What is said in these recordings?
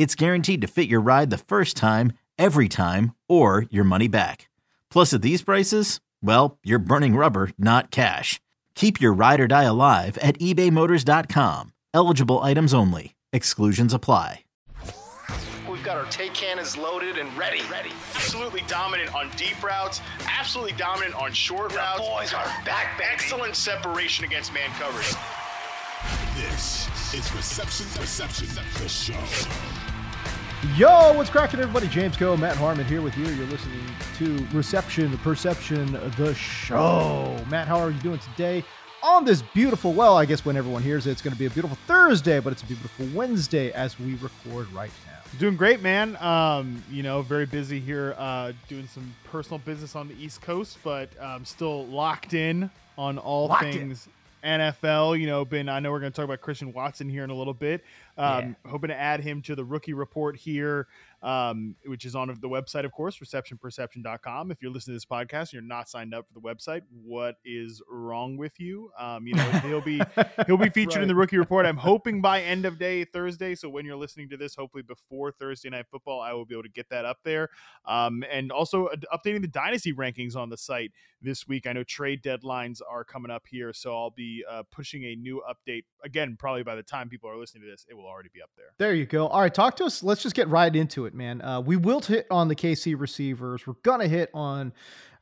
it's guaranteed to fit your ride the first time, every time, or your money back. Plus, at these prices, well, you're burning rubber, not cash. Keep your ride or die alive at ebaymotors.com. Eligible items only. Exclusions apply. We've got our take cannons loaded and ready. Ready. Absolutely dominant on deep routes. Absolutely dominant on short The routes. boys are back, baby. Excellent separation against man coverage. This is Reception Perception, the show. Yo, what's cracking, everybody? James Koh, Matt Harmon here with you. You're listening to Reception, Perception, the show. Matt, how are you doing today? On this beautiful, well, I guess when everyone hears it, it's going to be a beautiful Thursday, but it's a beautiful Wednesday as we record right now. Doing great, man. Um, you know, very busy here, uh, doing some personal business on the East Coast, but um, still locked in on all Locked in. NFL. You know, been I know we're going to talk about Christian Watson here in a little bit. Um, Hoping to add him to the rookie report here, um, which is on the website, of course, receptionperception.com. If you're listening to this podcast and you're not signed up for the website, what is wrong with you? Um, you know, he'll be he'll be featured in the rookie report. I'm hoping by end of day Thursday. So when you're listening to this, hopefully before Thursday night football, I will be able to get that up there. Um, and also uh, updating the dynasty rankings on the site this week. I know trade deadlines are coming up here, so I'll be uh, pushing a new update again. Probably by the time people are listening to this, it will already be up there. There you go. All right, talk to us. Let's just get right into it, man. Uh, we will hit on the KC receivers. We're gonna hit on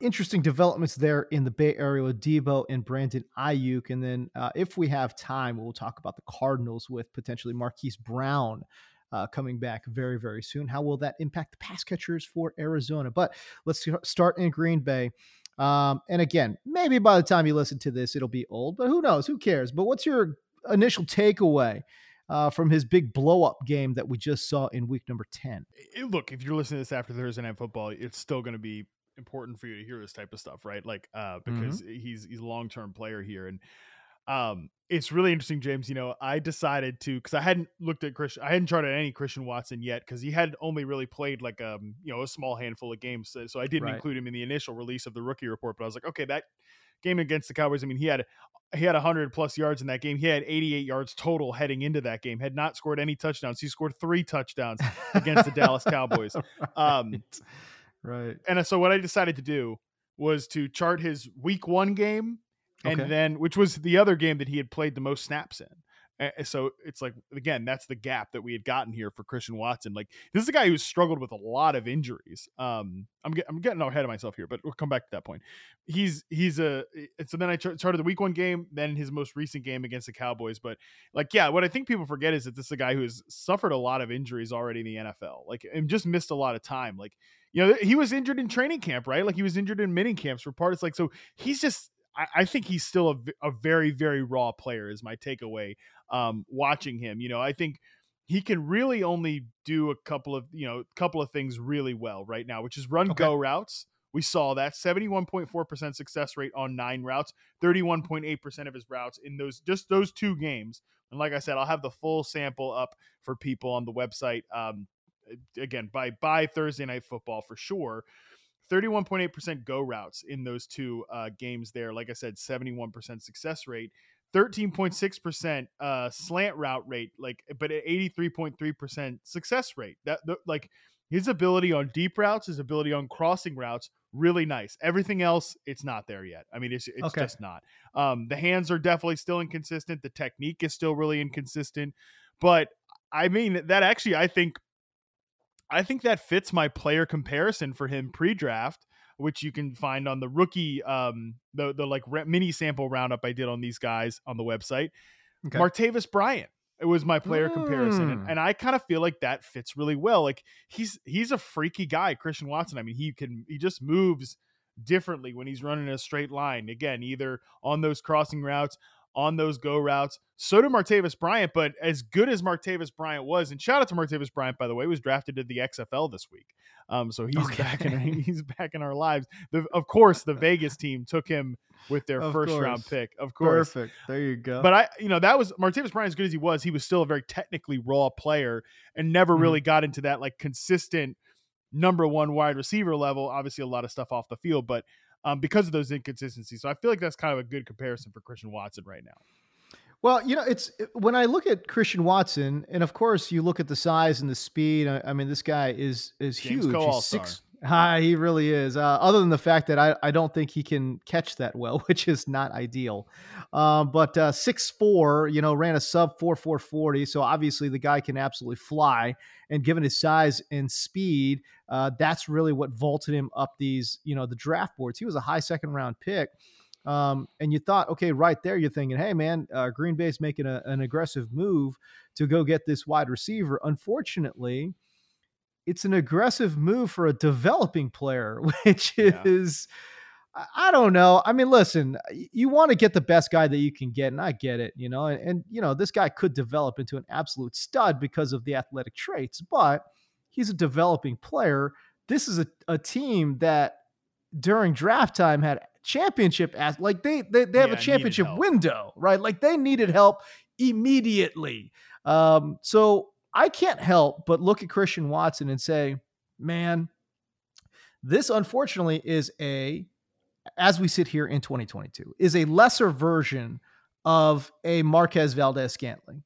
interesting developments there in the Bay Area with Deebo and Brandon Aiyuk, and then uh, if we have time, we'll talk about the Cardinals with potentially Marquise Brown. Uh, coming back very, very soon. How will that impact the pass catchers for Arizona? But let's start in Green Bay. Um, and again, maybe by the time you listen to this, it'll be old, but who knows? Who cares? But what's your initial takeaway uh, from his big blow up game that we just saw in week number 10. It- look, if you're listening to this after Thursday night football, it's still going to be important for you to hear this type of stuff, right? Like, uh, because he's he's a long term player here, and um, it's really interesting, James. You know, I decided to because I hadn't looked at Christian, I hadn't charted any Christian Watson yet because he had only really played like um, you know, a small handful of games, so, so I didn't Right. include him in the initial release of the rookie report. But I was like, okay, that game against the Cowboys. I mean, he had he had 100 plus yards in that game. He had 88 yards total heading into that game. Had not scored any touchdowns. He scored three touchdowns against the Dallas Cowboys. Um, right. and so what I decided to do was to chart his week one game, and Okay. then which was the other game that he had played the most snaps in. A- So it's like again, that's the gap that we had gotten here for Christian Watson. Like this is a guy who's struggled with a lot of injuries. Um, I'm get, I'm getting ahead of myself here, but we'll come back to that point. He's he's a so then I charted the week one game, then his most recent game against the Cowboys. But like yeah, what I think people forget is that this is a guy who has suffered a lot of injuries already in the NFL, like and just missed a lot of time. Like you know, he was injured in training camp, right? Like he was injured in mini camps for part. It's Like so, he's just. I, I think he's still a very very raw player. Is my takeaway. Um, watching him, you know, I think he can really only do a couple of you know couple of things really well right now, which is run Okay. go routes. We saw that 71.4% success rate on nine routes, 31.8% of his routes in those just those two games. And like I said, I'll have the full sample up for people on the website. Um, again, by by Thursday night football for sure. 31.8% go routes in those two uh, games there. Like I said, 71% success rate. 13.6% uh slant route rate like but at 83.3% success rate that the, like his ability on deep routes his ability on crossing routes really nice everything else it's not there yet i mean it's it's Okay. just not um the hands are definitely still inconsistent the technique is still really inconsistent but i mean that actually i think I think that fits my player comparison for him pre-draft, which you can find on the rookie, um, the the like re- mini sample roundup I did on these guys on the website. Okay. Martavis Bryant. It was my player comparison, and, Mm. and I kind of feel like that fits really well. Like he's he's a freaky guy, Christian Watson. I mean, he can he just moves differently when he's running a straight line. Again, either on those crossing routes, on those go routes. So did Martavis Bryant, but as good as Martavis Bryant was, and shout out to Martavis Bryant, by the way, was drafted to the XFL this week. Um, so he's back in he's back in our lives. The, of course, the Vegas team took him with their Of first round pick. Of course. Perfect. There you go. But I, you know, that was Martavis Bryant as good as he was. He was still a very technically raw player and never Mhm. really got into that like consistent number one wide receiver level. Obviously, a lot of stuff off the field, but um, because of those inconsistencies. So I feel like that's kind of a good comparison for Christian Watson right now. Well, you know, it's when I look at Christian Watson, and of course you look at the size and the speed. I, I mean, this guy is is James huge. He's six. Ah, he really is. Uh, other than the fact that I, I don't think he can catch that well, which is not ideal. Um, but uh, six four, you know, ran a sub four four forty. So obviously the guy can absolutely fly. And given his size and speed, uh, that's really what vaulted him up these, you know, the draft boards. He was a high second round pick. Um, and you thought, okay, right there, you're thinking, hey, man, uh, Green Bay's making a, an aggressive move to go get this wide receiver. Unfortunately, it's an aggressive move for a developing player, which is, I I don't know. I mean, listen, you want to get the best guy that you can get, and I get it, you know, and, and you know, this guy could develop into an absolute stud because of the athletic traits, but he's a developing player. This is a, a team that during draft time had championship as like they they, they have Yeah, a championship window, right? Like they needed help immediately. Um, so I can't help but look at Christian Watson and say, man, this unfortunately is a, as we sit here in 2022, is a lesser version of a Marquez Valdes-Scantling,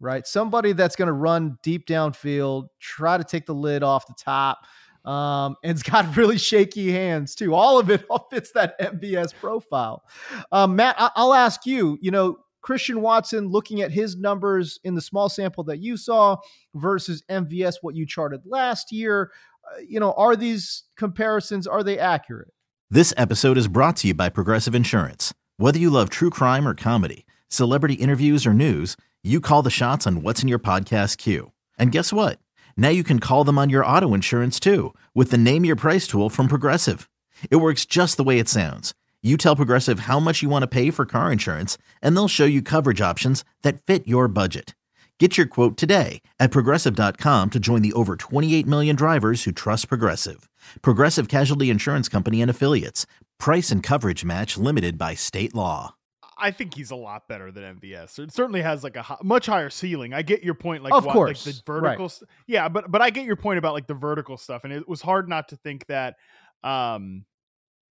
right? Somebody that's going to run deep downfield, try to take the lid off the top, um, and it's got really shaky hands too. All of it all fits that MVS profile. Um, Matt, I- I'll ask you. You know, Christian Watson, looking at his numbers in the small sample that you saw versus MVS, what you charted last year. uh, you know, are these comparisons are they accurate? This episode is brought to you by Progressive Insurance. Whether you love true crime or comedy, celebrity interviews or news, you call the shots on what's in your podcast queue. And guess what? Now you can call them on your auto insurance too with the Name Your Price tool from Progressive. It works just the way it sounds. You tell Progressive how much you want to pay for car insurance, and they'll show you coverage options that fit your budget. Get your quote today at progressive.com to join the over 28 million drivers who trust Progressive. Progressive Casualty Insurance Company and Affiliates. Price and coverage match limited by state law. I think he's a lot better than MVS. It certainly has like a hi- much higher ceiling. I get your point, like Of why- course, like the right. vertical. st- Yeah, but but I get your point about like the vertical stuff, and it was hard not to think that. um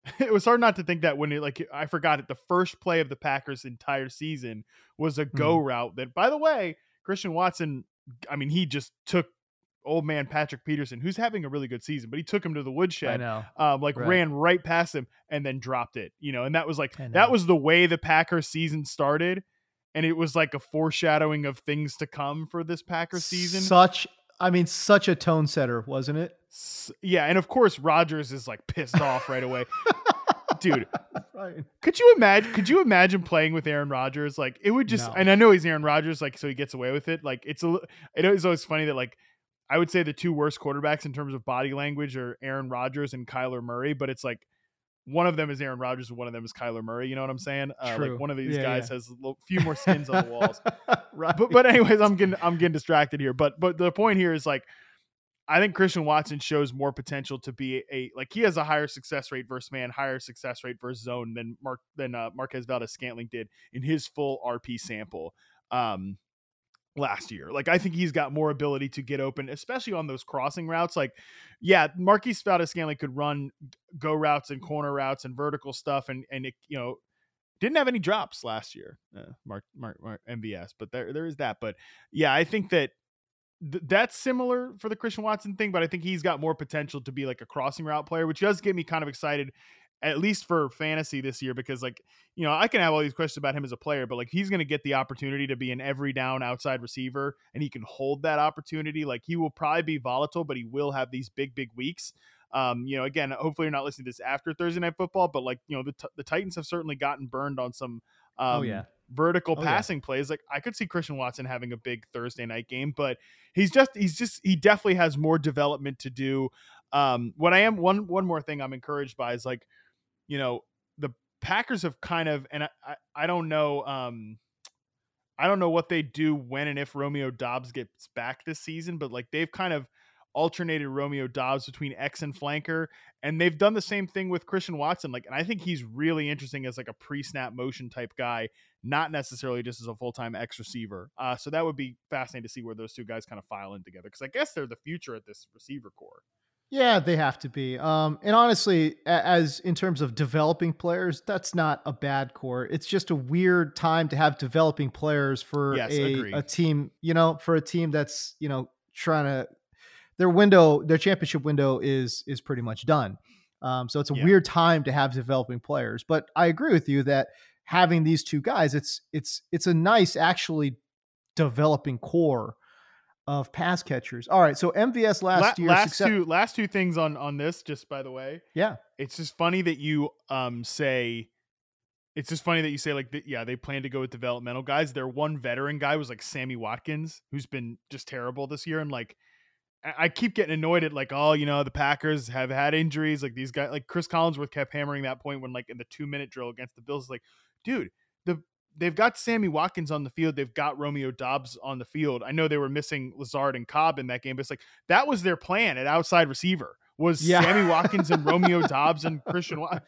It was hard not to think that when it like I forgot it. The first play of the Packers' entire season was a go Mm-hmm. route. That, by the way, Christian Watson. I mean, he just took old man Patrick Peterson, who's having a really good season, but he took him to the woodshed. I know. um, like Right. ran right past him and then dropped it, you know, and that was like that was the way the Packers season started, and it was like a foreshadowing of things to come for this Packers season. Such, I mean, such a tone setter, wasn't it? Yeah, and of course Rodgers is like pissed off right away. Dude, Right. could you imagine could you imagine playing with Aaron Rodgers? Like it would just No. and I know he's Aaron Rodgers, like so he gets away with it. Like it's a it is always funny that like I would say the two worst quarterbacks in terms of body language are Aaron Rodgers and Kyler Murray, but it's like one of them is Aaron Rodgers and one of them is Kyler Murray. You know what I'm saying? Uh, True. like one of these Yeah, guys yeah. has a few more skins on the walls. right. But but anyways, I'm getting I'm getting distracted here. But but the point here is like I think Christian Watson shows more potential to be a like he has a higher success rate versus man, higher success rate versus zone than Mark than uh, Marquez Valdes-Scantling did in his full RP sample um last year. Like I think he's got more ability to get open, especially on those crossing routes. Like, yeah, Marquise Valdes-Scantling could run go routes and corner routes and vertical stuff, and and it you know didn't have any drops last year, uh, Mark, Mark Mark MVS, but there there is that. But yeah, I think that th- that's similar for the Christian Watson thing, but I think he's got more potential to be like a crossing route player, which does get me kind of excited at least for fantasy this year because like you know I can have all these questions about him as a player, but like he's going to get the opportunity to be an every down outside receiver and he can hold that opportunity. Like he will probably be volatile, but he will have these big big weeks. Um, you know, again, hopefully you're not listening to this after Thursday night football, but like you know the t- the Titans have certainly gotten burned on some. Um, oh yeah vertical Oh, yeah. passing plays. Like I could see Christian Watson having a big Thursday night game, but he's just he's just he definitely has more development to do. Um, what I am one one more thing I'm encouraged by is like, you know, the Packers have kind of and I I, I don't know um I don't know what they do when and if Romeo Doubs gets back this season, but like they've kind of alternated Romeo Doubs between X and flanker, and they've done the same thing with Christian Watson. Like, and I think he's really interesting as like a pre-snap motion type guy, not necessarily just as a full-time X receiver. Uh, so that would be fascinating to see where those two guys kind of file in together because I guess they're the future at this receiver core. Yeah, they have to be. Um, and honestly, as in terms of developing players, that's not a bad core. It's just a weird time to have developing players for Yes, a, agreed. a team, you know, for a team that's, you know, trying to their window, their championship window is is pretty much done. Um, so it's a Yeah. weird time to have developing players. But I agree with you that having these two guys, it's it's it's a nice actually developing core of pass catchers. All right, so MVS last La- year last success- two last two things on on this, just by the way. yeah. it's just funny that you um say it's just funny that you say like yeah they plan to go with developmental guys their one veteran guy was like sammy watkins who's been just terrible this year and like I- keep getting annoyed at like, oh, you know, the Packers have had injuries. Like these guys, like Chris Collinsworth kept hammering that point when, like, in the two minute drill against the Bills, like, dude, the they've got Sammy Watkins on the field, they've got Romeo Doubs on the field. I know they were missing Lazard and Cobb in that game, but it's like that was their plan at outside receiver was Yeah. Sammy Watkins and Romeo Doubs and Christian. Wa-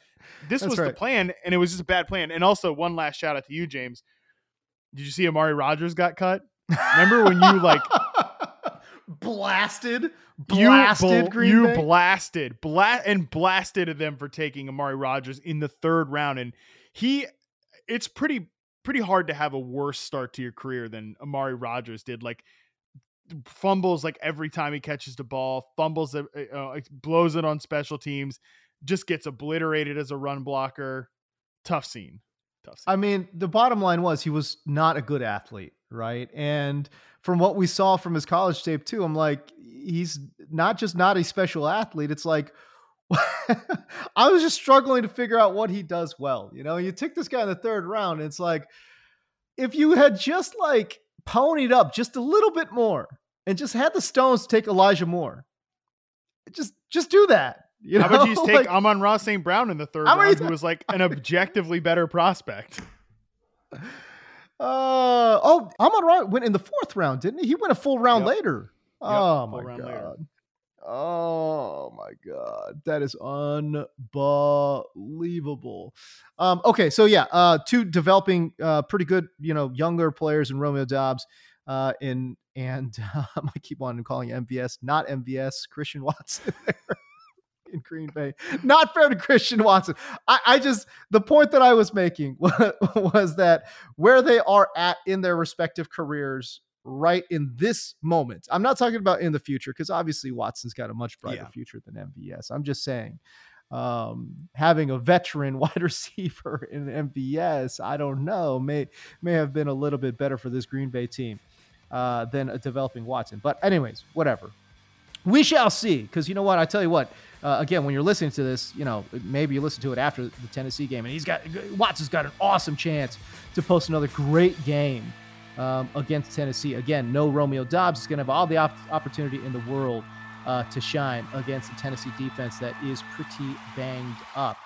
this That's was the plan, and it was just a bad plan. And also, one last shout out to you, James. Did you see Amari Rodgers got cut? Remember when you like blasted, blasted you, bl- Green you Bay? blasted, bla- and blasted them for taking Amari Rodgers in the third round, and he, it's pretty pretty hard to have a worse start to your career than Amari Rodgers did. Like fumbles like every time he catches the ball, fumbles, uh, uh, blows it on special teams, just gets obliterated as a run blocker. Tough scene. Tough scene. I mean, the bottom line was he was not a good athlete, right? And from what we saw from his college tape too, I'm like, he's not just not a special athlete. It's like I was just struggling to figure out what he does well. You know, you took this guy in the third round, and it's like if you had just like ponied up just a little bit more and just had the stones to take Elijah Moore, just just do that. You know, How about you just take Like- Amon-Ra St. Brown in the third How about you round, who was like an objectively better prospect? Uh oh, Amon Ra went in the fourth round, didn't he? He went a full round Yep. later. oh full my god. later. Oh my god. That is unbelievable. Um, okay, so yeah, uh two developing uh pretty good, you know, younger players in Romeo Doubs uh in and um, I keep on calling MVS, not MVS, Christian Watson there in Green Bay. Not fair to Christian Watson. I, I just the point that I was making was, was that where they are at in their respective careers right in this moment. I'm not talking about in the future because obviously Watson's got a much brighter Yeah. future than MVS. I'm just saying um having a veteran wide receiver in MVS, I don't know, may may have been a little bit better for this Green Bay team uh than a developing Watson. But anyways, whatever. We shall see. Because you know what? I tell you what. Uh, again, when you're listening to this, you know maybe you listen to it after the Tennessee game, and he's got Watson's got an awesome chance to post another great game um, against Tennessee. Again, no Romeo Doubs is going to have all the op- opportunity in the world uh, to shine against the Tennessee defense that is pretty banged up.